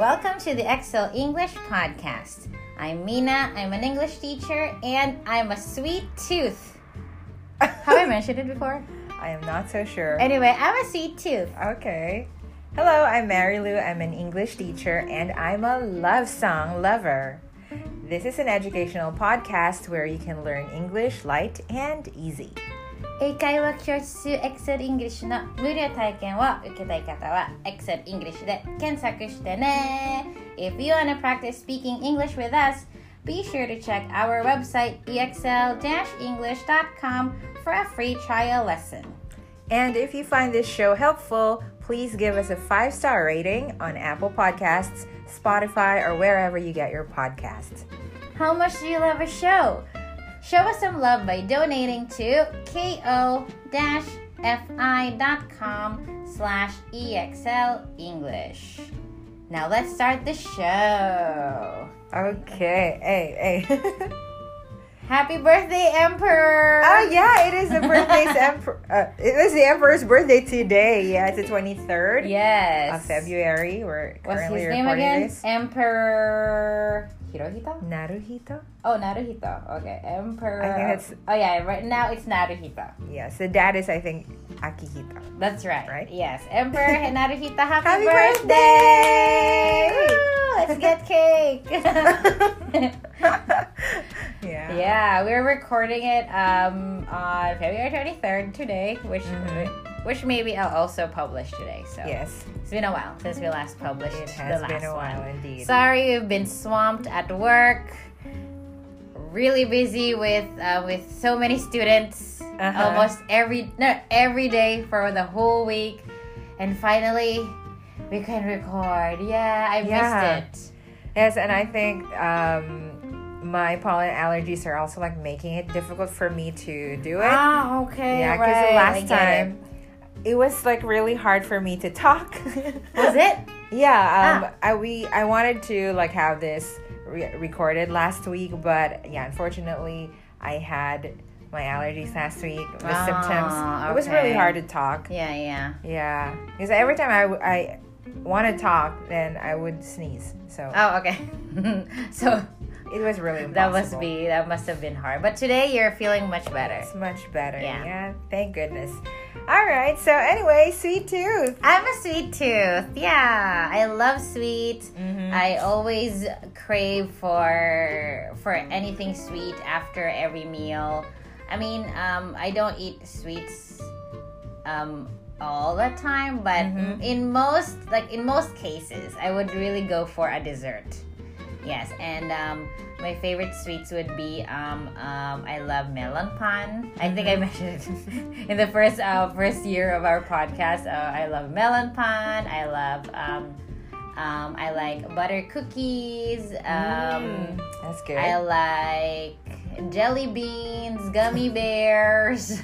Welcome to the Excel English Podcast. I'm Mina, I'm an English teacher, and I'm a sweet tooth. Have I mentioned it before? I am not so sure. Anyway, I'm a sweet tooth. Okay. Hello, I'm Mary Lou. I'm an English teacher and I'm a love song lover. This is an educational podcast where you can learn English light and easy. 英会話教室 Excel English の無料体験を受けたい方は Excel English で検索してね If you want to practice speaking English with us, be sure to check our website excel-english.com for a free trial lesson. And if you find this show helpful, please give us a five star rating on Apple Podcasts, Spotify, or wherever you get your podcasts. How much do you love a show? Show us some love by donating to ko-fi.com slash EXL English. Now let's start the show. Okay, hey, hey. Happy birthday, Emperor! Oh yeah, it is the birthday's emperor. Uh, it is the emperor's birthday today. Yeah, it's the twenty third yes. of February. We're What's currently his name again? this. Emperor Hirohito? Naruhito. Oh, Naruhito. Okay, Emperor. I think that's- Oh yeah, right now it's Naruhito. Yes, the dad is I think Akihito. That's right. Right? Yes, Emperor Naruhito. Happy, Happy birthday! birthday! Woo! Let's get cake. yeah. yeah, we're recording it um on February twenty third today, which Mhm. Which maybe I'll also publish today. So Yes, it's been a while since we last published. it the has been last a while one. indeed. Sorry, we've been swamped at work. Really busy with uh, with so many students. Uh-huh. Almost every no every day for the whole week, and finally we can record. Yeah, I Yeah. missed it. Yes, and I think um, my pollen allergies are also like making it difficult for me to do it. Ah, okay. yeah, because right, the last time it. Was like really hard for me to talk. was it? Yeah, um, Ah. I we I wanted to like have this re- recorded last week, but yeah, unfortunately, I had my allergies last week. The Ah, symptoms. It was really hard to talk. Yeah, yeah. Yeah, because every time I w- I want to talk, then I would sneeze. So Oh, okay. so it was really that must be that must have been hard. But today you're feeling much better. It's much better. Yeah. Yeah. thank goodness. All right. So anyway, sweet tooth. I'm a sweet tooth. Yeah, I love sweet. Mhm. I always crave for for anything sweet after every meal. I mean, um, I don't eat sweets um, all the time, but Mhm. in most like in most cases, I would really go for a dessert. Yes, and um, my favorite sweets would be um, um, I love melon pan. I think I mentioned it in the first uh, first year of our podcast. Uh, I love melon pan. I love um, um, I like butter cookies. Um, Mm, that's good. I like jelly beans, gummy bears.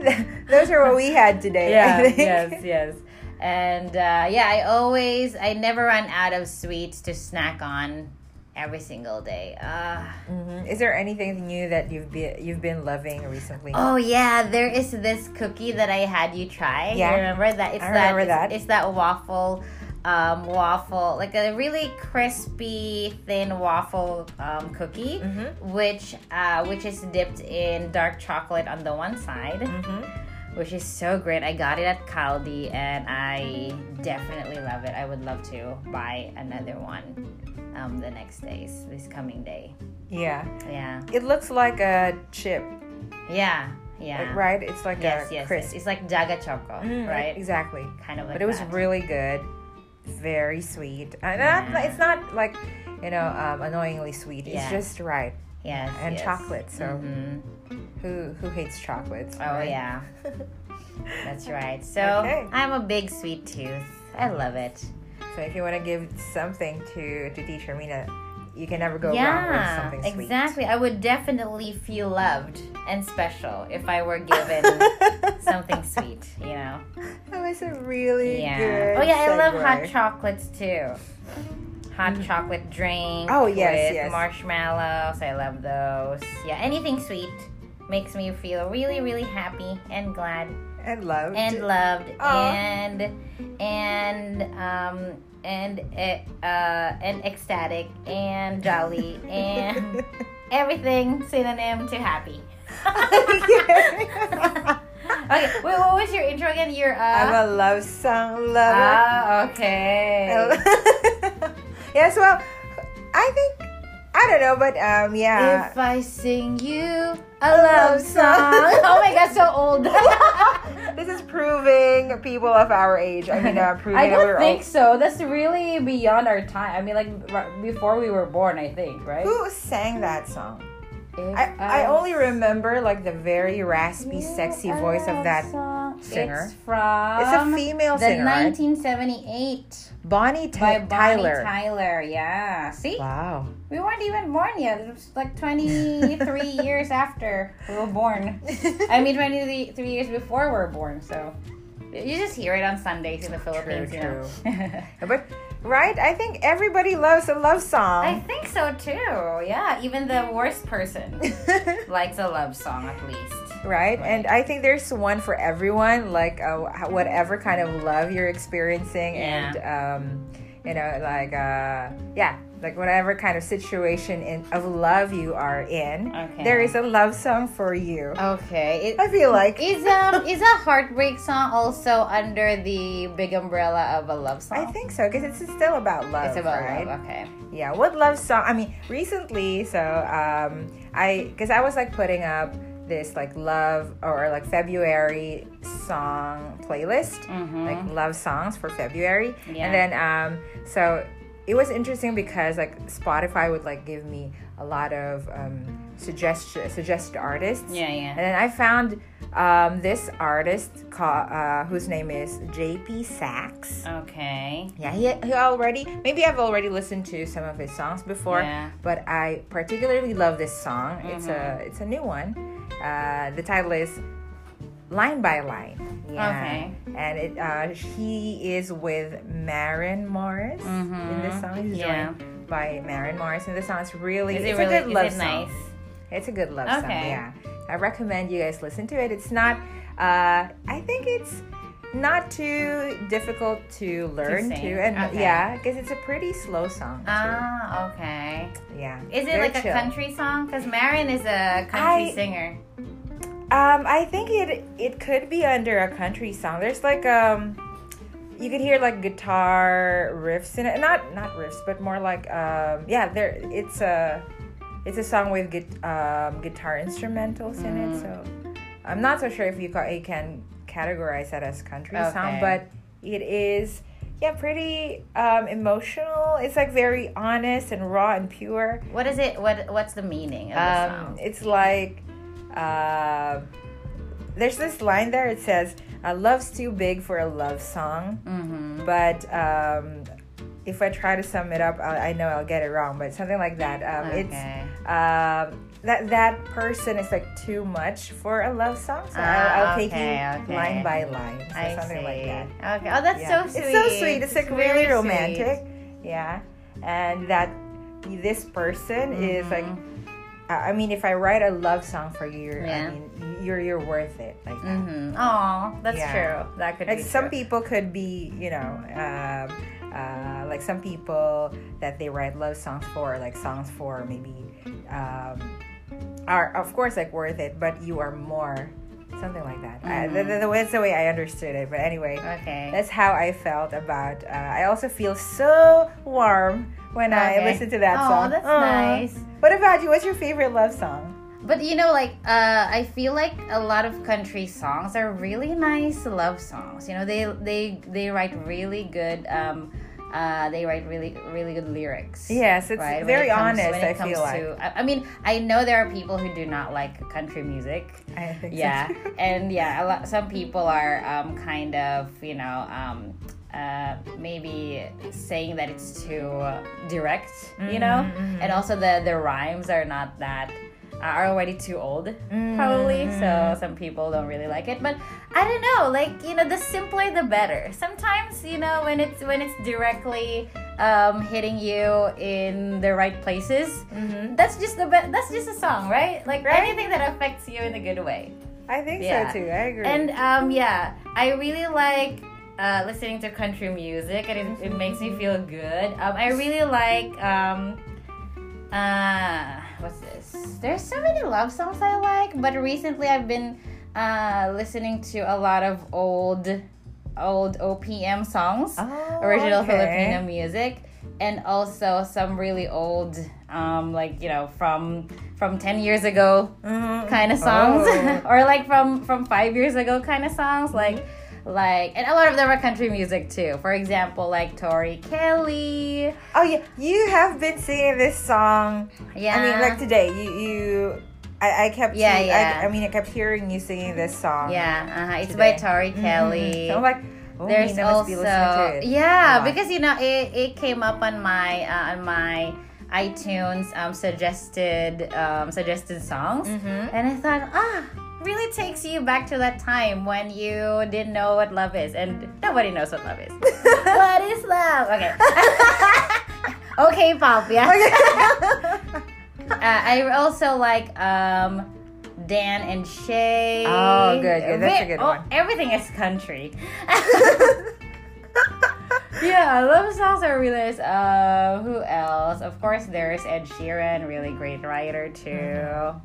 Those are what we had today. I yeah, yes, yes. And uh, yeah, I always, I never run out of sweets to snack on every single day. Uh, Mhm. Is there anything new that you've been you've been loving recently? oh yeah, there is this cookie that I had you try. Yeah. you remember that? It's I that, remember it's, that. It's that waffle, um, waffle, like a really crispy, thin waffle um, cookie, Mhm. which uh, which is dipped in dark chocolate on the one side. Mhm. which is so great. I got it at Kaldi and I definitely love it. I would love to buy another one um, the next days, this coming day. Yeah, Yeah, it looks like a chip, yeah, yeah. like, right? It's like Yes, a yes, crisp. yes. It's like Jaga Choco, Mm, right? Exactly. Kind of like but it was that. really good, very sweet. And Yeah. it's not like you know um, annoyingly sweet. It's Yeah. just right. yes, and yes. chocolate, so- Mhm. Who who hates chocolates? Oh right? yeah, that's right. So Okay. I'm a big sweet tooth. I love it. So if you want to give something to to teacher Mina, you can never go wrong with Yeah, something sweet. exactly. I would definitely feel loved and special if I were given something sweet, you know. That was a really Yeah. good. Oh yeah, I love hot chocolates too. Hot mm. chocolate drink. Oh, yes, with yes. marshmallows. I love those. Yeah, anything sweet makes me feel really, really happy and glad and loved. and loved Aw. and and um and uh, uh, and ecstatic and jolly and everything synonym to happy. okay, wait, what was your intro again? Your uh, I'm a love song lover. ah, okay. yes, well, I think I don't know, but um, yeah. If I sing you a love love song. song. oh my god, so old. this is proving people of our age. I mean, uh, proving I don't think old. so. That's really beyond our time. I mean, like r- before we were born, I think, right? Who sang that song? I, I only remember like the very raspy, sexy voice of that. song. singer. It's from It's a female the singer, right? 1978 Bonnie by Ty- Bonnie Tyler. Tyler. Yeah. See, Wow. we weren't even born yet. It was like 23 years after we were born. I mean, 23 years before we were born. So you just hear it on Sundays in the Philippines. you know? But right, I think everybody loves a love song. I think so too. Yeah, even the worst person likes a love song at least. right? And I think there's one for everyone, like uh, whatever kind of love you're experiencing, and um, you know, like uh, yeah, like whatever kind of situation in, of love you are in, Okay. there is a love song for you. Okay. It, I feel like is um is a heartbreak song also under the big umbrella of a love song? I think so because it's still about love, it's about right? love. Okay. Yeah, what love song? I mean, recently, so um, I because I was like putting up this like love or like February song playlist, Mhm. like love songs for February, Yeah. and then um, so it was interesting because like Spotify would like give me a lot of um, suggestion suggested artists. Yeah, yeah. And then I found um, this artist called, uh, whose name is JP Saxe. Okay. Yeah, he, he already maybe I've already listened to some of his songs before, Yeah. but I particularly love this song. It's a Mm-hmm. it's a new one. Uh, the title is Line by Line. Yeah. Okay. And it uh, he is with Maren Morris in this Mhm. song. He's Yeah. joined by Maren Morris in the song. It's really Is it's really a good love it song. nice? It's a good love song. Yeah, I recommend you guys listen to it. It's not. Uh, I think it's not too difficult to learn to, and Okay. yeah, because it's a pretty slow song. Too. Ah, okay. yeah. Is it like chill. a country song? Because Maren is a country I- singer. Um, I think it it could be under a country song. There's like um, you could hear like guitar riffs in it. Not not riffs, but more like um, yeah. There it's a it's a song with gui- um, guitar instrumentals in Mm. it. So I'm not so sure if you, ca- you can categorize that as country song, but it is yeah pretty um, emotional. It's like very honest and raw and pure. What is it? What What's the meaning of the Um, song? it's like uh, there's this line there. It says, uh, "Love's too big for a love song," Mm-hmm. but um, if I try to sum it up, I, I know I'll get it wrong. But something like that. Um, Okay. It's um, that that person is like too much for a love song. So I'll, Ah, I'll take you okay. line by line, so I something see. like that. Okay. Oh, that's Yeah. so sweet. It's so sweet. It's, like really romantic. Yeah, and that this person is like. Mhm. I mean, if I write a love song for you, Yeah. I mean, you're you're worth it. Like that. Mm-hmm. Oh, that's Yeah. true. That could Like be some true. people could be, you know, um, uh, like some people that they write love songs for, like songs for maybe, um, are of course like worth it, but you are more, something like that. I, the, the, the, that's the way I understood it. But anyway, Okay. that's how I felt about. Uh, I also feel so warm when I listen to that Aw, song. that's Aw. nice. What about you? What's your favorite love song? But you know, like uh, I feel like a lot of country songs are really nice love songs. You know, they they they write really good. Um, uh, they write really really good lyrics. Yes, it's right? Very it comes- honest. I feel like. to- I, I mean, I know there are people who do not like country music. I think so Yeah, too. and yeah, a lot. Some people are um, kind of you know. Um, uh, maybe saying that it's too direct, you know, Mhm, mhm. and also the the rhymes are not that are already too old Mm, probably so mm-hmm. some people don't really like it but i don't know like you know the simpler the better sometimes you know when it's when it's directly um, hitting you in the right places Mhm. that's just the be- that's just a song right like Right. anything that affects you in a good way I think Yeah. so too. I agree. and um, yeah i really like uh, listening to country music, and it, it makes me feel good. Um, I really like um, uh, what's this? There's so many love songs I like, but recently I've been uh, listening to a lot of old, old OPM songs, Oh, original okay. Filipino music, and also some really old, um, like you know, from from ten years ago Mhm. kind of songs Oh. or like from from five years ago kind of songs like like and a lot of them are country music too for example like tori kelly Oh yeah, you have been singing this song. yeah I mean, like today, you you. I, I kept Yeah, see- yeah. I, I mean, I kept hearing you singing this song. yeah uh-huh. it's by tori Mhm. kelly So I'm like, oh, there's be also to it. yeah because you know it, it came up on my uh, on my itunes um, suggested um, suggested songs Mhm. and i thought ah really takes you back to that time when you didn't know what love is and nobody knows what love is. What is love? Okay. Okay pop yeah. Uh, i also like um dan and shay. Oh, good, good. That's a good oh, one. everything is country. Yeah love songs are really nice. Uh who else? Of course there's ed sheeran really great writer too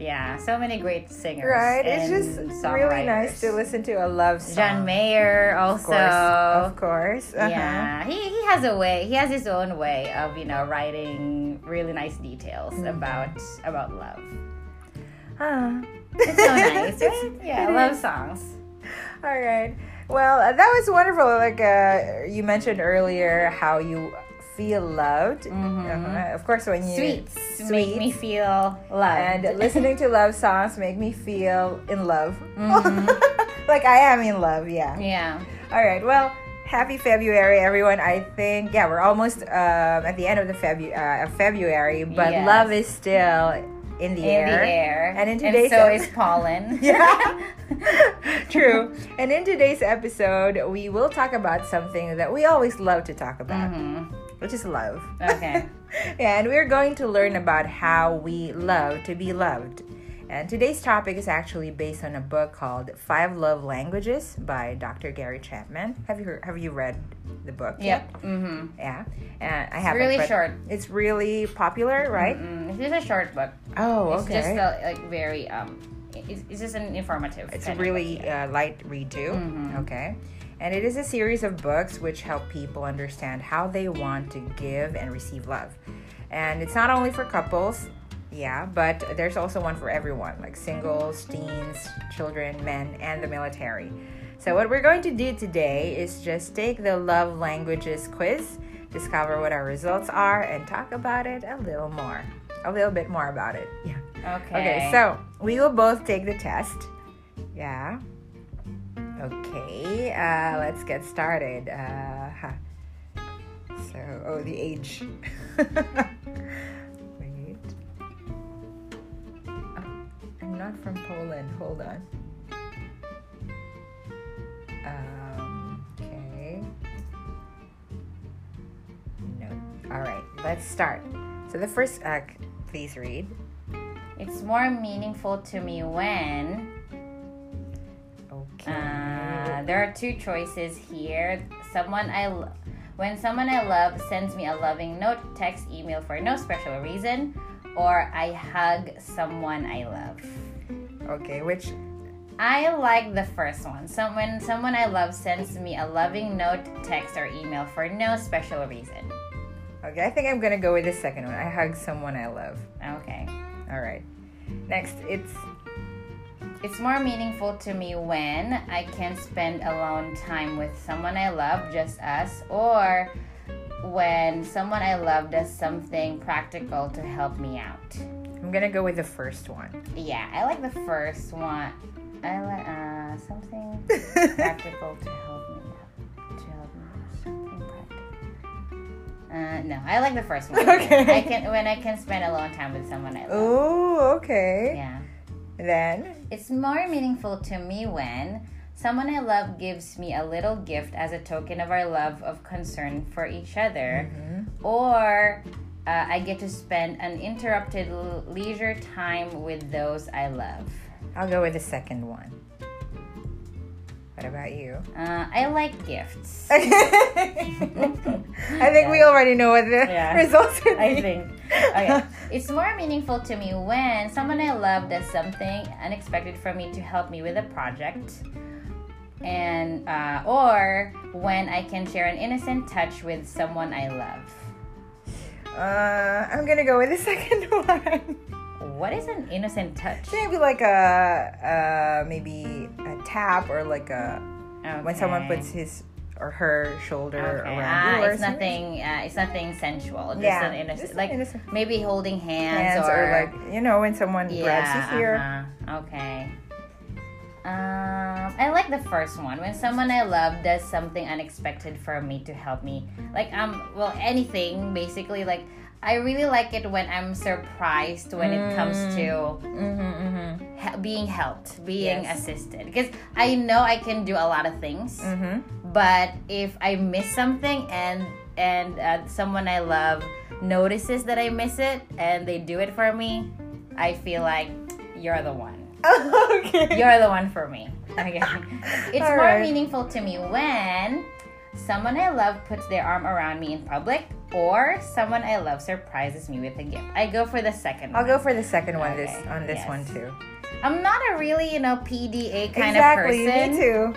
yeah so many great singers right? It's just really nice to listen to a love song. john mayer Of also course, of course. Uh-huh. yeah, he, he has a way. He has his own way of you know writing really nice details Mm-hmm. about about love. Huh. It's so nice, right? Yeah, It love is. songs. All right. Well, uh, that was wonderful. Like uh, you mentioned earlier, how you feel loved. Uh-huh. Of course, when you Sweets make me feel loved. and listening to love songs make me feel in love. Mhm. like I am in love. Yeah. yeah, All right. Well, happy February, everyone. I think yeah, we're almost um, at the end of the Febu- uh, of February, but Yes. love is still in the in air. the air, And in today's so ep- is pollen. Yeah. True. And in today's episode, we will talk about something that we always love to talk about, Mhm. Which is love. Okay. yeah, and we're going to learn about how we love to be loved. And today's topic is actually based on a book called Five Love Languages by Dr. Gary Chapman. Have you heard, have you read the book? Yep. Mm-hmm. Yeah. And I haven't. really short. It's really popular, right? Mm, it's just a short book. Oh, okay. It's just uh, like very um. It's, it's just an informative. It's a of book, really yeah. uh, light read too. Mhm. Okay. And it is a series of books which help people understand how they want to give and receive love. And it's not only for couples, yeah, but there's also one for everyone, like singles, teens, children, men, and the military. So, what we're going to do today is just take the love languages quiz, discover what our results are, and talk about it a little more. A little bit more about it. Yeah. Okay. Okay, so we will both take the test. Yeah. Okay, uh, let's get started. Uh, huh. So, oh, the age. Wait. Oh, I'm not from Poland. Hold on. Um, okay. No. All right, let's start. So, the first, uh, please read. It's more meaningful to me when there are two choices here. Someone I lo- when someone I love sends me a loving note, text, email for no special reason, or I hug someone I love. okay, which I like the first one. So when someone I love sends me a loving note, text, or email for no special reason. okay, I think I'm gonna go with the second one. I hug someone I love. Okay. All right. Next, it's It's more meaningful to me when I can spend alone time with someone I love, just us, or when someone I love does something practical to help me out. I'm gonna go with the first one. Yeah, I like the first one. I like uh, something practical to help me out. To help me out. Something practical. Uh, no, I like the first one. Okay. I can when I can spend a long time with someone I love. oh, okay. Yeah. Then It's more meaningful to me when someone I love gives me a little gift as a token of our love of concern for each other, or uh, I get to spend uninterrupted l- leisure time with those I love. I'll go with the second one. What about you? Uh, I like gifts. I think we already know what the Yeah. results be. I think. Okay. It's more meaningful to me when someone I love does something unexpected for me to help me with a project. And uh, or when I can share an innocent touch with someone I love. Uh, I'm gonna go with the second one. What is an innocent touch? Maybe like a, uh, maybe a tap or like a when someone puts his or her shoulder Okay. around Ah, yours. it's nothing. Uh, it's nothing sensual. Just Yeah, innocent, like innocent. maybe holding hands, Hands or, or like you know when someone grabs you here. uh-huh. Okay. Um, I like the first one when someone I love does something unexpected for me to help me. Like um, well, anything basically. Like I really like it when I'm surprised when it comes to Mm-hmm, mm-hmm. he- being helped, being Yes. assisted. Because I know I can do a lot of things, Mm-hmm. but if I miss something and and uh, someone I love notices that I miss it and they do it for me, I feel like you're the one. okay. You're the one for me. Okay. It's All more right. meaningful to me when someone I love puts their arm around me in public or someone I love surprises me with a gift. I go for the second I'll one. go for the second one this on this yes. one too. I'm not a really, you know, PDA kind exactly, of person. Exactly, me too.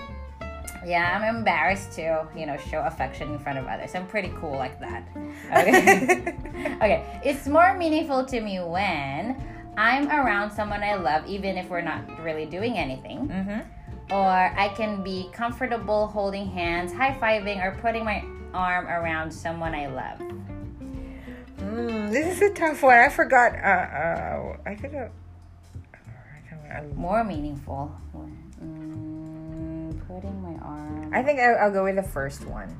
Yeah, I'm embarrassed to, you know, show affection in front of others. I'm pretty cool like that. Okay. okay. It's more meaningful to me when I'm around someone I love, even if we're not really doing anything. mm-hmm. Or I can be comfortable holding hands, high fiving, or putting my arm around someone I love. Mm, this is a tough one. I forgot. Uh, uh, I could have. More meaningful. Mm, putting my arm. I think I'll, I'll go with the first one.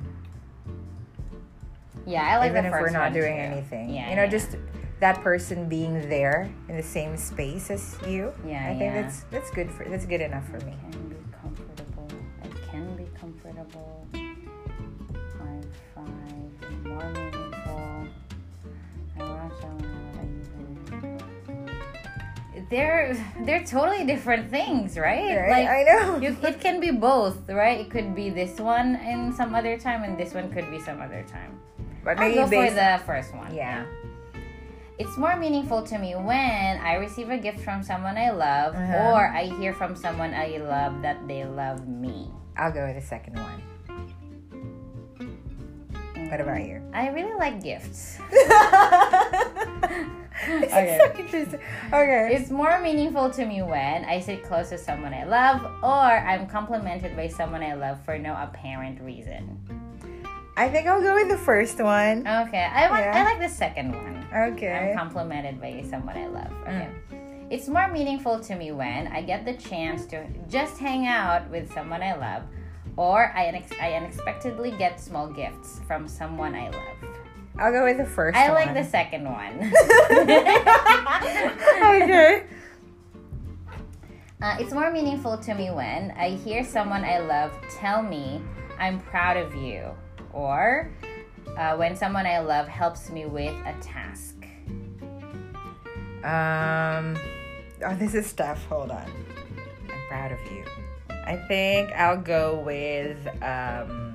yeah, I like it. Even if we're not doing too. anything. Yeah, you know, yeah. just that person being there in the same space as you. Yeah, I think yeah. that's that's good for that's good enough for me. It can be comfortable. I can be comfortable. High. More meaningful. I want someone that They're they're totally different things, right? Right? Like I know. you, it can be both, right? It could be this one in some other time, and this one could be some other time. but I'll maybe go for the first one. yeah. It's more meaningful to me when I receive a gift from someone I love, Uh-huh. or I hear from someone I love that they love me. I'll go with the second one. What about you? I really like gifts. Okay. so interesting. Okay. It's more meaningful to me when I sit close to someone I love or I'm complimented by someone I love for no apparent reason. I think I'll go with the first one. Okay, I want Yeah. I like the second one. Okay. I'm complimented by someone I love. Okay. Mm. It's more meaningful to me when I get the chance to just hang out with someone I love or I, unex- I unexpectedly get small gifts from someone I love. I'll go with the first I one. like the second one. okay. Uh, it's more meaningful to me when I hear someone I love tell me, I'm proud of you, or uh, when someone I love helps me with a task. Um, oh, this is tough. Hold on. I'm proud of you. I think I'll go with um.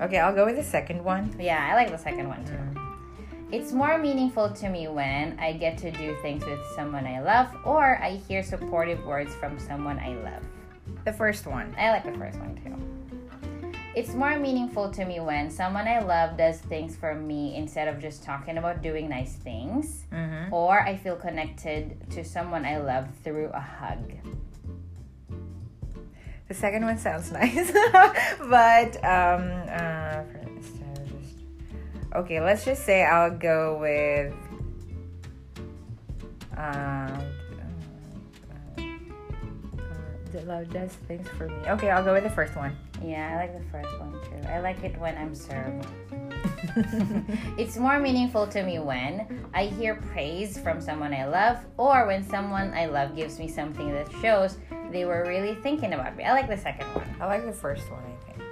Okay, I'll go with the second one. Yeah, I like the second one too. It's more meaningful to me when I get to do things with someone I love, or I hear supportive words from someone I love. The first one. I like the first one too. It's more meaningful to me when someone I love does things for me instead of just talking about doing nice things. Mm-hmm. Or I feel connected to someone I love through a hug. The second one sounds nice, but um, uh, for instead just okay, let's just say I'll go with um. uh, The love does things for me. Okay, I'll go with the first one. Yeah, I like the first one too. I like it when I'm served. It's more meaningful to me when I hear praise from someone I love or when someone I love gives me something that shows they were really thinking about me. I like the second one. I like the first one. I think.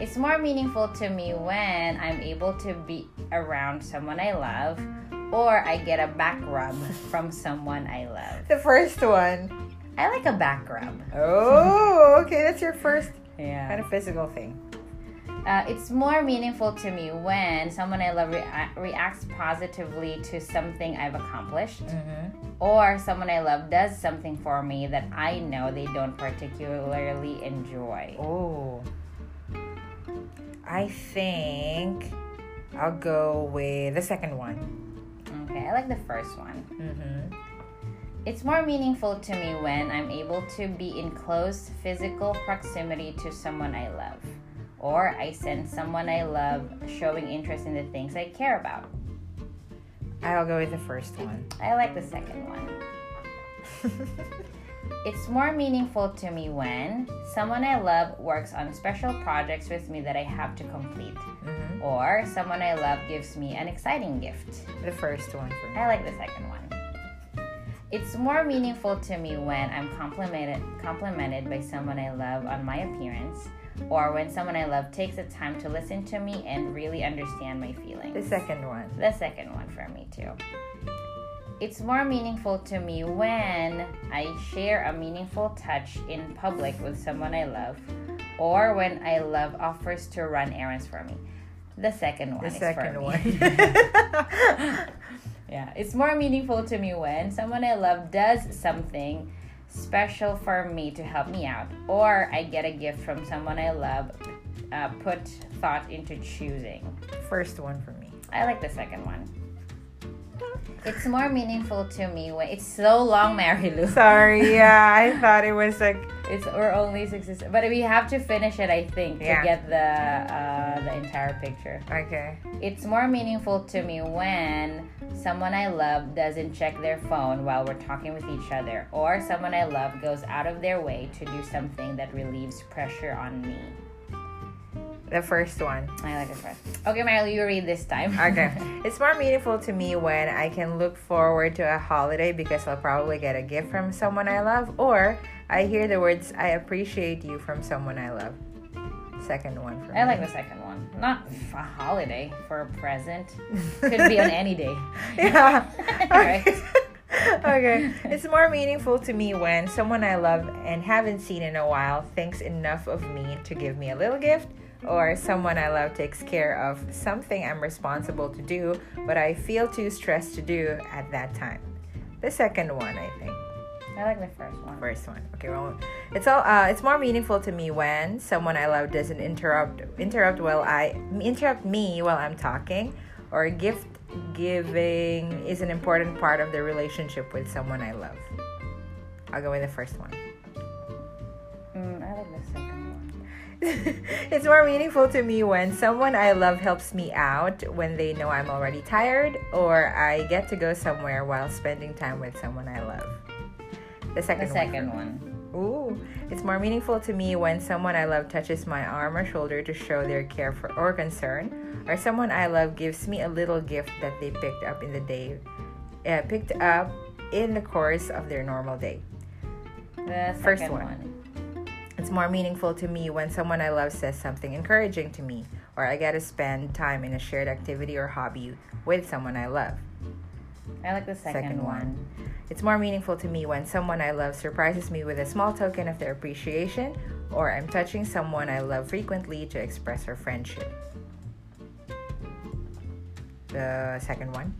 It's more meaningful to me when I'm able to be around someone I love or I get a back rub from someone I love. The first one. I like a back rub. Oh, okay. That's your first Yeah. kind of physical thing. Uh, it's more meaningful to me when someone I love rea- reacts positively to something I've accomplished, Mm-hmm. or someone I love does something for me that I know they don't particularly enjoy. Oh. I think I'll go with the second one. Okay, I like the first one. Mm-hmm. It's more meaningful to me when I'm able to be in close physical proximity to someone I love, or I sense someone I love showing interest in the things I care about. I'll go with the first one. I like the second one. It's more meaningful to me when someone I love works on special projects with me that I have to complete, Mhm. or someone I love gives me an exciting gift. The first one for me. I like the second one. It's more meaningful to me when I'm complimented complimented by someone I love on my appearance, or when someone I love takes the time to listen to me and really understand my feelings. The second one. The second one for me too. It's more meaningful to me when I share a meaningful touch in public with someone I love, or when I love offers to run errands for me. The second one The is second for me. one. yeah, it's more meaningful to me when someone I love does something special for me to help me out, or I get a gift from someone I love, uh, put thought into choosing. first one for me. I like the second one. It's more meaningful to me when it's so long, Mary Lou. Sorry, yeah, I thought it was like It's we're only six, but we have to finish it, I think, to Yeah. get the uh, the entire picture. okay. It's more meaningful to me when someone I love doesn't check their phone while we're talking with each other, or someone I love goes out of their way to do something that relieves pressure on me. The first one. I like it first. Okay, Mary, you read this time. Okay. it's more meaningful to me when I can look forward to a holiday because I'll probably get a gift from someone I love, or I hear the words "I appreciate you" from someone I love. Second one for me. I like the second one. Not a holiday for a present. Could be on any day. yeah. Right. okay. It's more meaningful to me when someone I love and haven't seen in a while thinks enough of me to give me a little gift, or someone I love takes care of something I'm responsible to do, but I feel too stressed to do at that time. The second one, I think. I like the first one. First one. Okay, well, it's all. Uh, it's more meaningful to me when someone I love doesn't interrupt interrupt while I interrupt me while I'm talking, or gift giving is an important part of the relationship with someone I love. I'll go with the first one. Mm, I like the second one. it's more meaningful to me when someone I love helps me out when they know I'm already tired, or I get to go somewhere while spending time with someone I love. The second The one. second one. Ooh, it's more meaningful to me when someone I love touches my arm or shoulder to show their care for or concern, or someone I love gives me a little gift that they picked up in the day, uh, picked up in the course of their normal day. The First second one. It's more meaningful to me when someone I love says something encouraging to me, or I get to spend time in a shared activity or hobby with someone I love. I like the second, Second one. one. It's more meaningful to me when someone I love surprises me with a small token of their appreciation, or I'm touching someone I love frequently to express our friendship. The second one.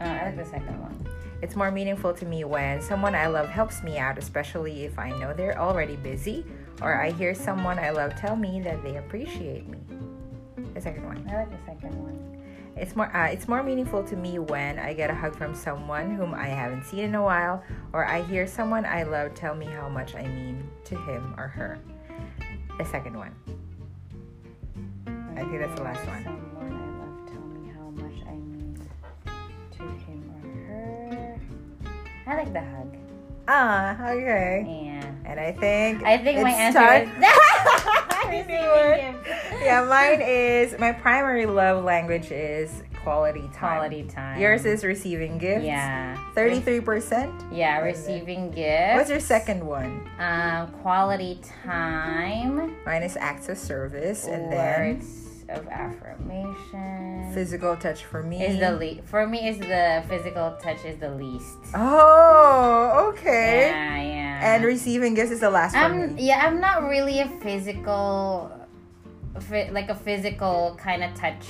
Uh, I like the second one. It's more meaningful to me when someone I love helps me out, especially if I know they're already busy, or I hear someone I love tell me that they appreciate me. The second one. I like the second one. It's more uh, it's more meaningful to me when I get a hug from someone whom I haven't seen in a while or I hear someone I love tell me how much I mean to him or her. The second one. I think that's the last one. I like the hug. Ah, okay. Yeah. And I think I think my answer time- is I knew it. Yeah, mine is my primary love language is quality time. quality time. Yours is receiving gifts. yeah. 33%. Yeah, receiving gifts. What's your second one? Um, quality time. Mine is acts of service and then of affirmation Physical touch for me is the least. For me, is the physical touch is the least. Oh, okay. Yeah, yeah. And receiving gifts is the last I'm yeah, I'm not really a physical, like a physical kind of touch,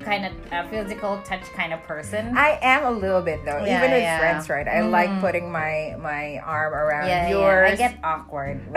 kind of uh, physical touch kind of person. I am a little bit though, Yeah, even with yeah. friends, right? I like Mhm. putting my my arm around yeah, yours. yeah. I get awkward.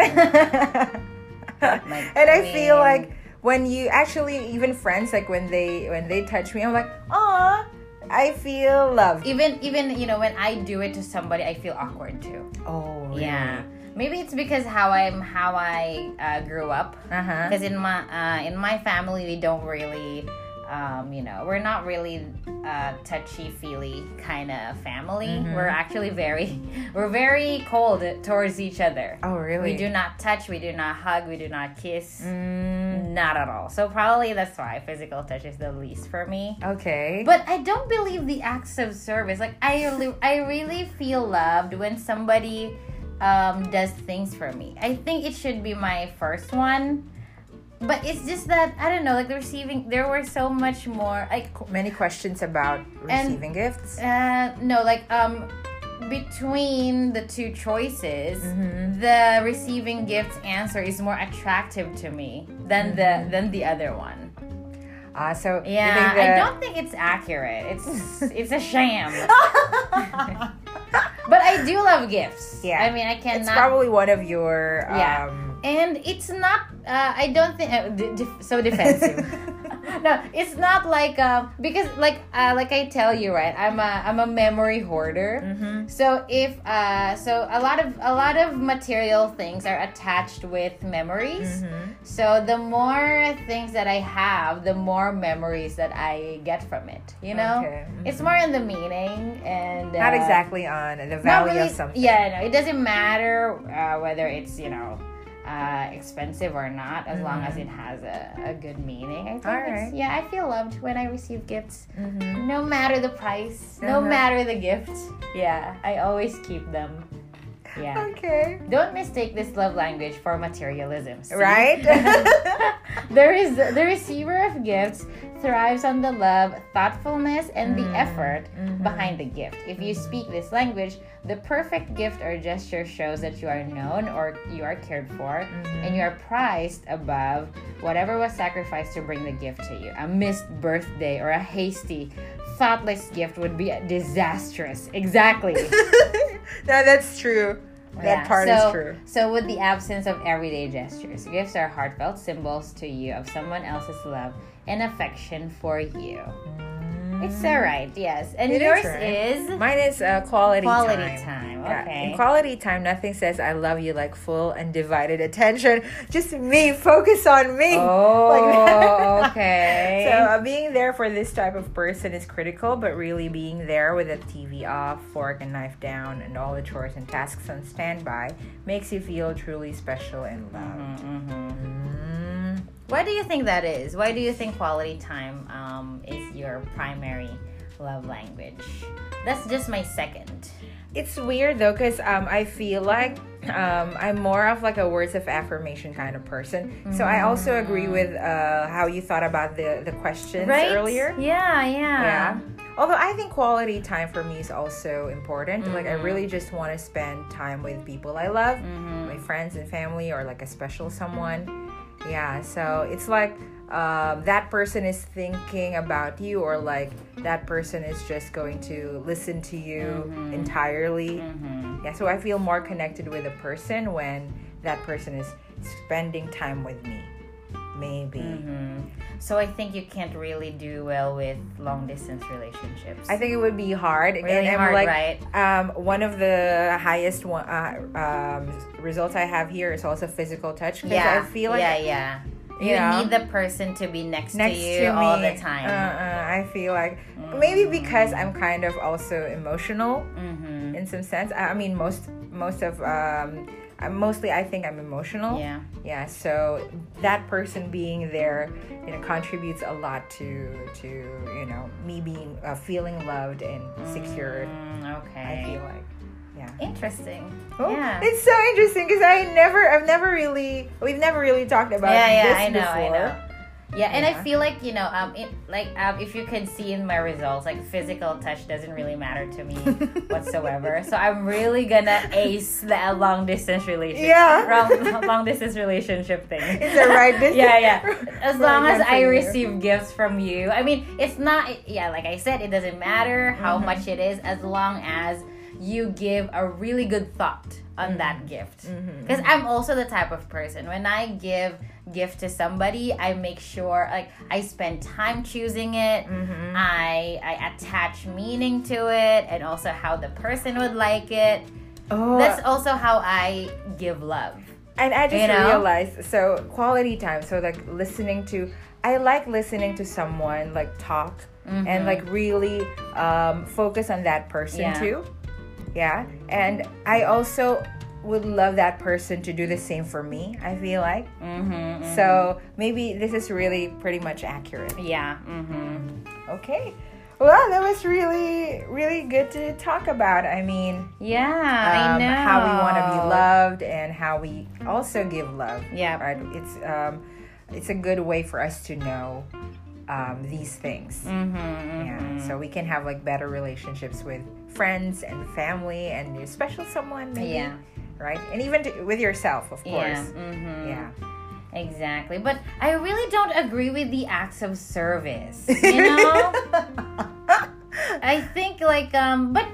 and I feel mean- like when you actually even friends like when they when they touch me, I'm like, ah, I feel loved. even even you know when I do it to somebody, I feel awkward too. Oh, really? Yeah, maybe it's because how I'm how I uh, grew up. Because in my uh, in my family, we don't really, um, you know, we're not really uh, touchy feely kind of family. Mm-hmm. We're actually very, we're very cold towards each other. Oh, really? We do not touch, we do not hug, we do not kiss, Mm, not at all. So probably that's why physical touch is the least for me. okay. But I don't believe the acts of service. Like I, really, I really feel loved when somebody um, does things for me. I think it should be my first one. But it's just that I don't know. Like the receiving, there were so much more. Like Many questions about And- receiving gifts. uh, no, like um, between the two choices, Mm-hmm. the receiving gifts answer is more attractive to me than the than the other one. Uh, so Yeah, think I don't think it's accurate. It's it's a sham. but I do love gifts. Yeah. I mean, I cannot. It's probably one of your Yeah. um, and it's not. Uh, I don't think uh, so defensive. no, it's not like uh, because like uh, like I tell you right. I'm a I'm a memory hoarder. mhm. So if uh, so a lot of a lot of material things are attached with memories. Mhm. So the more things that I have, the more memories that I get from it. You know, Okay. it's more in the meaning and Not uh, exactly on the value really- of something. Yeah, no, it doesn't matter uh, whether it's you know uh, expensive or not, as long as it has a, a good meaning. I think Mm-hmm. Yeah, I feel loved when I receive gifts, Mhm. no matter the price, no Uh-huh. matter the gift. Yeah, I always keep them. Yeah. Okay. Don't mistake this love language for materialism. see? Right? there is the receiver of gifts thrives on the love, thoughtfulness, and the mm-hmm. effort mm-hmm. behind the gift. If you mm-hmm. speak this language, the perfect gift or gesture shows that you are known or you are cared for, and you are prized above whatever was sacrificed to bring the gift to you. A missed birthday or a hasty, thoughtless gift would be disastrous. Exactly. no, that's true. That Yeah, part so, is true. So, with the absence of everyday gestures, gifts are heartfelt symbols to you of someone else's love and affection for you. It's alright, yes. And It is yours right. is Mine is uh, quality, time. quality time. time. Yeah, Okay. In quality time, nothing says I love you like full undivided attention. Just me, focus on me. oh, Like okay. So uh, being there for this type of person is critical, but really being there with the TV off, fork and knife down, and all the chores and tasks on standby makes you feel truly special and loved. Mm. Why do you think that is? Why do you think quality time um, is your primary love language? That's just my second. It's weird though, because um, I feel like um, I'm more of like a words of affirmation kind of person. So I also agree with uh, how you thought about the the questions earlier. Yeah, yeah. Yeah. Although I think quality time for me is also important. Like I really just want to spend time with people I love, my friends and family, or like a special someone. Yeah. So it's like um, that person is thinking about you, or like that person is just going to listen to you entirely. Mm-hmm. Yeah. So I feel more connected with a person when that person is spending time with me. Maybe. Mm-hmm. So I think you can't really do well with long distance relationships. I think it would be hard. really I'm hard, like, right? Um, one of the highest one, uh, um, results I have here is also physical touch Yeah, I feel like yeah, yeah. you You know, need the person to be next, next to you to all the time. Uh, uh, I feel like maybe because I'm kind of also emotional mm-hmm. in some sense. I, I mean, most most of um, I- mostly I think I'm emotional. Yeah. Yeah. So that person being there, you know, contributes a lot to to you know me being uh, feeling loved and secured. Mm, okay. I feel like. Yeah. Interesting. Oh, yeah. It's so interesting because I never, I've never really, we've never really talked about yeah, yeah, this I know, before. I know. Yeah, and I feel like you know, um, it, like um, if you can see in my results, like physical touch doesn't really matter to me whatsoever. So I'm really gonna ace the long distance relationship. Yeah. long, long distance relationship thing. Is it right? This yeah, yeah. As long as I you. receive gifts from you, I mean, it's not. Yeah, like I said, it doesn't matter how Mm-hmm. much it is, as long as you give a really good thought on Mm-hmm. that gift. Because I'm also the type of person when I give gift to somebody, I make sure like I spend time choosing it. Mm-hmm. I I attach meaning to it, and also how the person would like it. Oh, That's also how I give love. and I just you know? realized so quality time. So like listening to, I like listening to someone like talk and like really um, focus on that person Yeah. too. Yeah, and I also would love that person to do the same for me. I feel like Mm-hmm. so maybe this is really pretty much accurate. Yeah. Mm-hmm. Okay. Well, that was really, really good to talk about. I mean, Yeah, um, I know how we want to be loved and how we also give love. Yeah. right. It's um, it's a good way for us to know um, these things. Mm-hmm, Yeah, so we can have like better relationships with friends and family and your special someone, maybe. Yeah. Right, and even to, with yourself, of Yeah. course. Mm-hmm. Yeah. Exactly. But I really don't agree with the acts of service. You know? I think like um but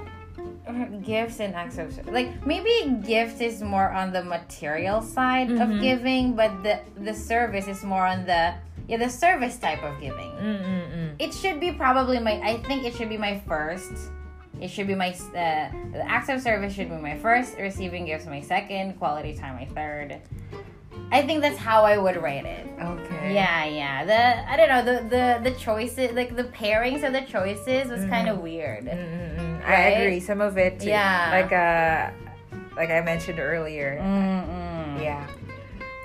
uh, gifts and acts of like maybe gift is more on the material side of giving, but the the service is more on the yeah the service type of giving. Mm-mm-mm. It should be probably my. I think it should be my first. It should be my uh, the acts of service should be my first. Receiving gifts my second. Quality time my third. I think that's how I would rate it. Okay. Yeah, yeah. The I don't know the the the choices like the pairings of the choices was kind of weird. Mm-mm-mm. I agree. Some of it, too. Yeah. Like uh, like I mentioned earlier. Mm-mm. Yeah.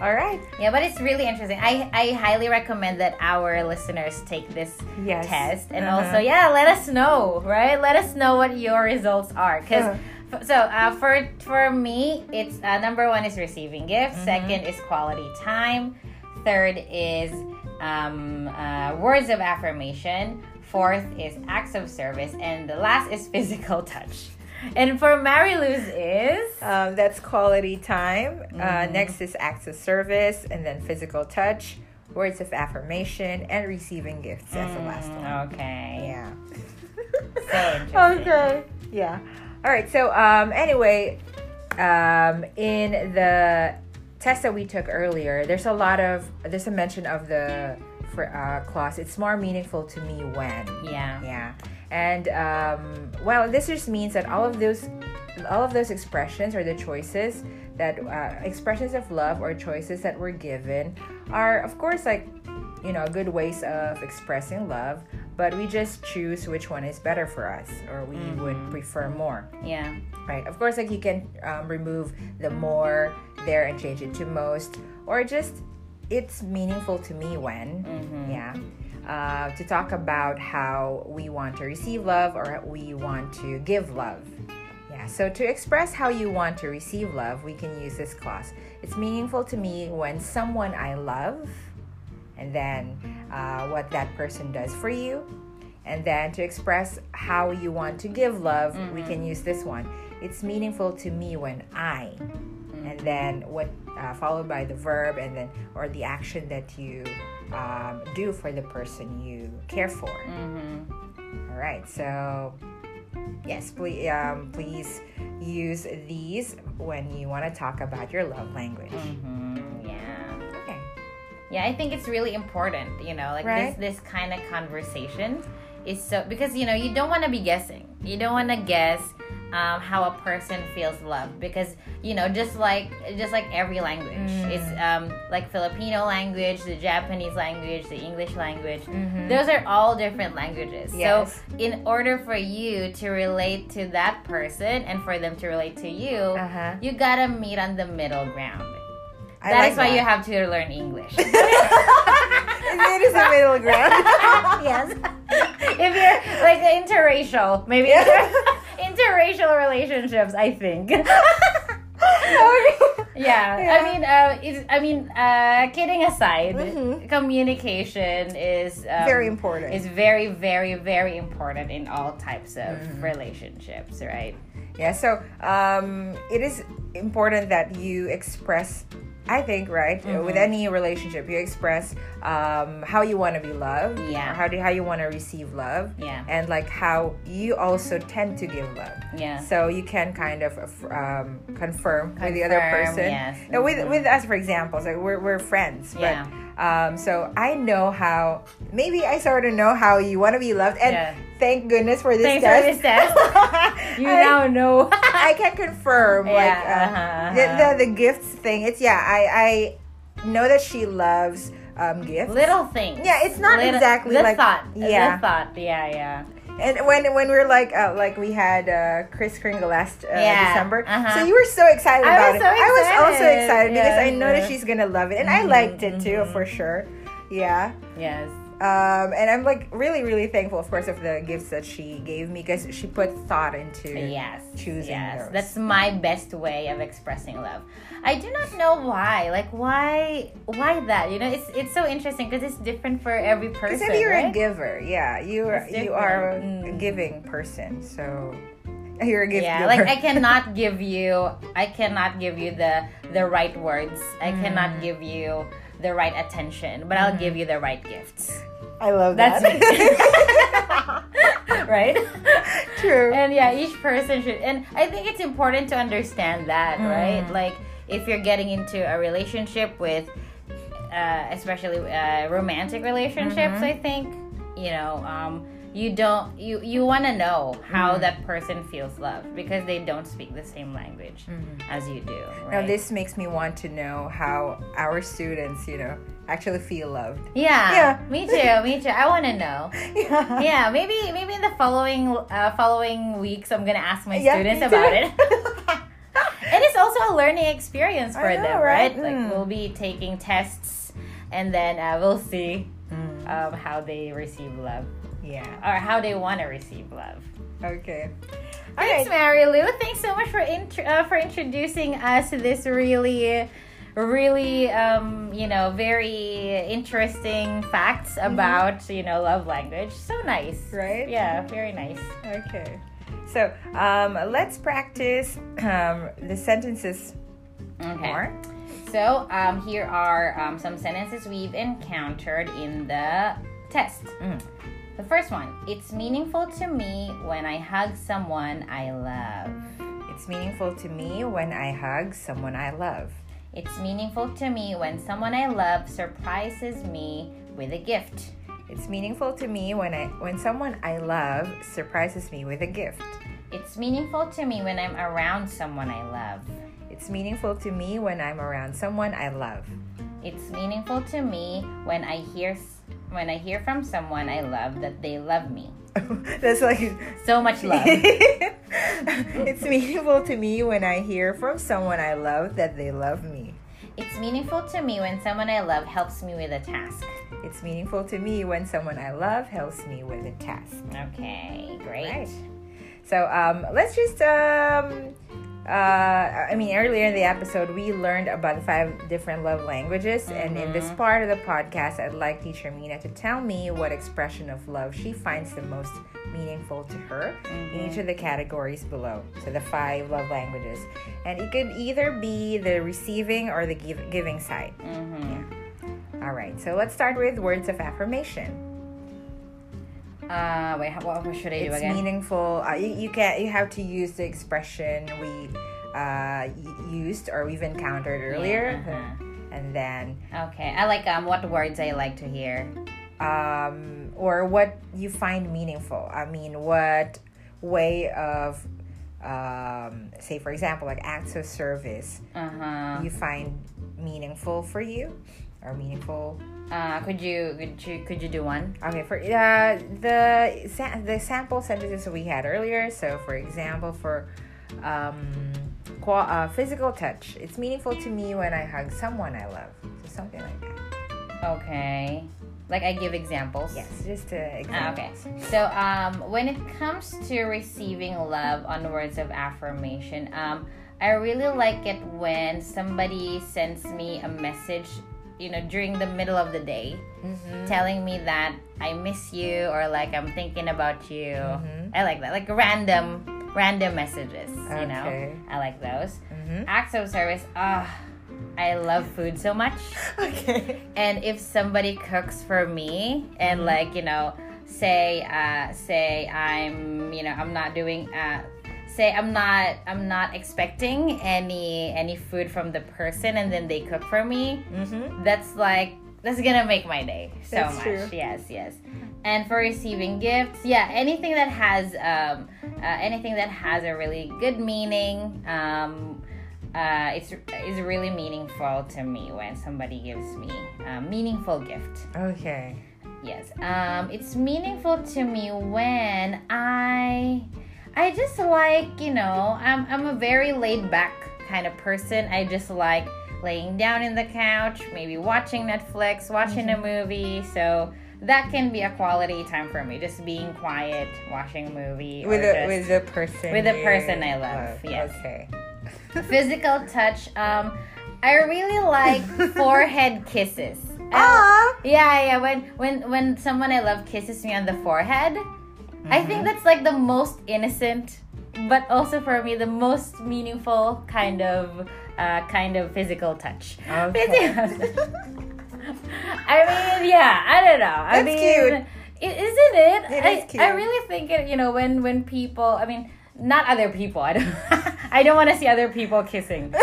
All right. Yeah, but it's really interesting. I I highly recommend that our listeners take this Yes. test and Uh-huh. also yeah let us know right let us know what your results are because Uh-huh. so uh, for for me it's uh, number one is receiving gifts Mm-hmm. second is quality time third is um, uh, words of affirmation fourth is acts of service and the last is physical touch and for mary lou's is Um, that's quality time. Uh, Mm-hmm. next is acts of service, and then physical touch, words of affirmation, and receiving gifts. That's the last one. Mm, okay Yeah. so interesting okay. Yeah. All right. So, um, anyway, um, in the test that we took earlier, there's a lot of there's a mention of the for uh, clause. It's more meaningful to me when. yeah Yeah. And um, well, this just means that all of those, all of those expressions or the choices that uh, expressions of love or choices that were given are, of course, like you know, good ways of expressing love. But we just choose which one is better for us, or we would prefer more. yeah Right. Of course, like you can um, remove the more there and change it to most, or just it's meaningful to me when. Yeah. Uh, to talk about how we want to receive love or we want to give love. Yeah. So to express how you want to receive love, we can use this clause. It's meaningful to me when someone I love, and then uh, what that person does for you. And then to express how you want to give love, we can use this one. It's meaningful to me when I, and then what uh, followed by the verb, and then or the action that you um, do for the person you care for. mm-hmm. All right, so yes, please, um, please use these when you want to talk about your love language. Mm-hmm. yeah Okay. Yeah, I think it's really important, you know, like Right. this this kind of conversation is so because you know you don't want to be guessing. You don't want to guess um, how a person feels loved because you know just like just like every language, Mm. it's um, like Filipino language, the Japanese language, the English language. Mhm. Those are all different languages. Yes. So in order for you to relate to that person and for them to relate to you, Uh-huh. you gotta meet on the middle ground. I That like is why you have to learn English. it is a middle ground. yes. If you're like interracial, maybe Yeah. inter- interracial relationships, I think. Yeah. Yeah. I mean, uh, it's, I mean, uh, kidding aside, Mhm. communication is um, Very important. Is very, very, very important in all types of Mm-hmm. relationships, right? Yeah, so um, it is important that you express, I think, right, Mm-hmm. with any relationship, you express um, how you want to be loved, Yeah. how do how you want to receive love, Yeah. and like how you also tend to give love. Yeah. So you can kind of um, confirm, with the other person. yes. With Mhm. with us, for example, so we're we're friends, but. Um, so I know how. Maybe I sort of know how you want to be loved, and Yeah. thank goodness for this Thanks for this test. You I- now know. I can confirm like Yeah, uh, uh-huh, the, uh-huh. the the gifts thing. It's yeah, I I know that she loves um gifts. Little things. Yeah, it's not Little- exactly the like- thought. yeah. The thought. Yeah, yeah. And when when we're like uh, like we had uh, Chris Kringle last uh, Yeah, December, uh-huh. so you were so excited I about was it. so I was also excited. excited because I Yeah, know that she's gonna love it, and I Mhm, liked it too mhm. for sure. Yeah. Yes. Um, and I'm like really, really thankful, of course, of the gifts that she gave me because she put thought into Yes. choosing yes. those. That's my best way of expressing love. I do not know why. Like why why that? You know, it's it's so interesting because it's different for every person. Because if you're right? a giver, yeah, you are you are a. Mm. giving person, so you're a gift yeah, giver. like I cannot give you I cannot give you the the right words. I Mm. cannot give you the right attention, but I'll give you the right gifts. I love That's that. right? True. and yeah each person should and i think it's important to understand that Mm. right like if you're getting into a relationship with uh, especially uh, romantic relationships Mm-hmm. i think you know um, you don't you you want to know how Mm-hmm. that person feels loved because they don't speak the same language as you do Mm-hmm. Now this makes me want to know how our students, you know, actually feel loved. yeah, Yeah. me too me too i want to know Yeah. yeah maybe maybe in the following uh, following weeks i'm gonna ask my Yeah, students about it and it's also a learning experience for know, them right? right, like Mm. we'll be taking tests and then uh, we'll see Mm. um, how they receive love yeah. or how they want to receive love Okay. thanks mary lou thanks so much for int- uh, for introducing us to this really really um, you know very interesting facts about you know love language so nice Mm-hmm. Right? yeah very nice Okay. So um, let's practice um, the sentences okay more. So um, here are um, some sentences we've encountered in the test. Mm. The first one It's meaningful to me when I hug someone I love. It's meaningful to me when I hug someone I love. It's meaningful to me when someone I love surprises me with a gift. It's meaningful to me when I when someone I love surprises me with a gift. It's meaningful to me when I'm around someone I love. It's meaningful to me when I'm around someone I love. It's meaningful to me when I hear when I hear from someone I love that they love me. That's like So much love. it's meaningful to me when I hear from someone I love that they love me. It's meaningful to me when someone I love helps me with a task. It's meaningful to me when someone I love helps me with a task. Okay, great. Right. So um, let's just um, uh, I mean earlier in the episode we learned about the five different love languages, and in this part of the podcast, I'd like Teacher Mina to tell me what expression of love she finds the most meaningful to her in each of the categories below. So the five love languages, and it could either be the receiving or the give- giving side. Mm-hmm. All right. So let's start with words of affirmation. Uh, wait, what, what should I do it's again? meaningful. Uh, you, you can you have to use the expression we uh, y- used or we've encountered earlier, uh-huh. and then Okay, I like um what words I like to hear. um, or what you find meaningful. I mean, what way of um, say, for example, like acts of service Uh huh. you find meaningful for you or meaningful Uh, could you could you could you do one? Okay, for uh, the sa- the sample sentences we had earlier. So, for example, for um, qua- uh, physical touch, it's meaningful to me when I hug someone I love. So something like that. Okay. Like I give examples. Yes, just uh, Ah, okay. So um, when it comes to receiving love on words of affirmation, um, I really like it when somebody sends me a message, you know, during the middle of the day, Mm-hmm. telling me that I miss you or like I'm thinking about you. Mhm. I like that, like random, random messages. You know, I like those. Mm-hmm. Acts of service. Ah, I love food so much. Okay. And if somebody cooks for me and Mm-hmm. like, you know, say uh say I'm, you know, I'm not doing uh say I'm not I'm not expecting any any food from the person and then they cook for me, Mm-hmm. that's like that's gonna make my day so That's much. true. Yes, yes. And for receiving gifts, yeah, anything that has um, uh, anything that has a really good meaning, um, uh, it's is really meaningful to me when somebody gives me a meaningful gift. Okay. Yes, um, it's meaningful to me when I I just like you know I'm I'm a very laid back kind of person. I just like laying down in the couch, maybe watching Netflix, watching a movie. So that can be a quality time for me. Just being quiet, watching a movie, With just with the person. with a person I love, yes. Okay. physical touch. Um, I really like forehead kisses. I- Ah. yeah, yeah. When when when someone I love kisses me on the forehead, I think Mm-hmm. that's like the most innocent, but also for me the most meaningful kind of uh, kind of physical touch. Okay. I mean, yeah. I don't know. I That's mean, cute. i- isn't it? It I, is cute. I really think it. You know, when when people. I mean, not other people. I don't. I don't want to see other people kissing.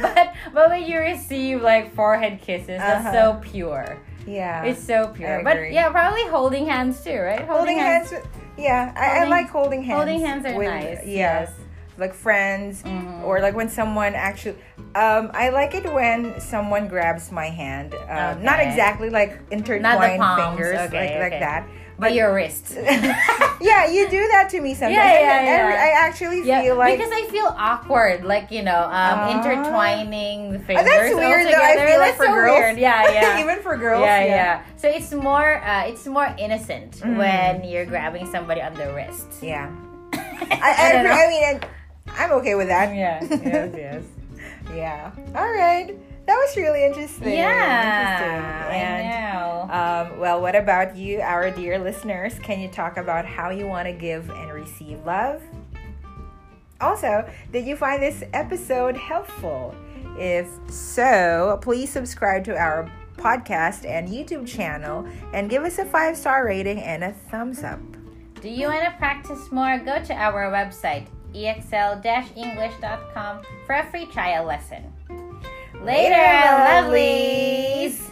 but but when you receive like forehead kisses, that's Uh-huh. so pure. Yeah. It's so pure. But yeah, probably holding hands too, right? holding hands. with- yeah, I, I like holding hands. Holding hands are with- nice. Yeah, Yes. like friends, Mhm. or like when someone actually. Um, I like it when someone grabs my hand. Um, Not exactly like intertwined palms, fingers, okay, like like that. But your wrist. yeah, you do that to me sometimes. Yeah, yeah, yeah. I, actually Yeah, feel like because I feel awkward, like you know, um, Ah. intertwining the fingers. that's weird, though. I feel like That's for so girls. weird. Yeah, yeah. even for girls. yeah, yeah, So it's more, uh, it's more innocent Mm. when you're grabbing somebody on the wrist. Yeah. I, I, I. I mean, I'm okay with that. yeah, yes, yes. Yeah. All right. That was really interesting. Yeah, Interesting. And, I know. Um, well, what about you, our dear listeners? Can you talk about how you want to give and receive love? Also, did you find this episode helpful? If so, please subscribe to our podcast and YouTube channel and give us a five star rating and a thumbs up. Do you want to practice more? Go to our website, exl-english.com for a free trial lesson. Later, lovelies.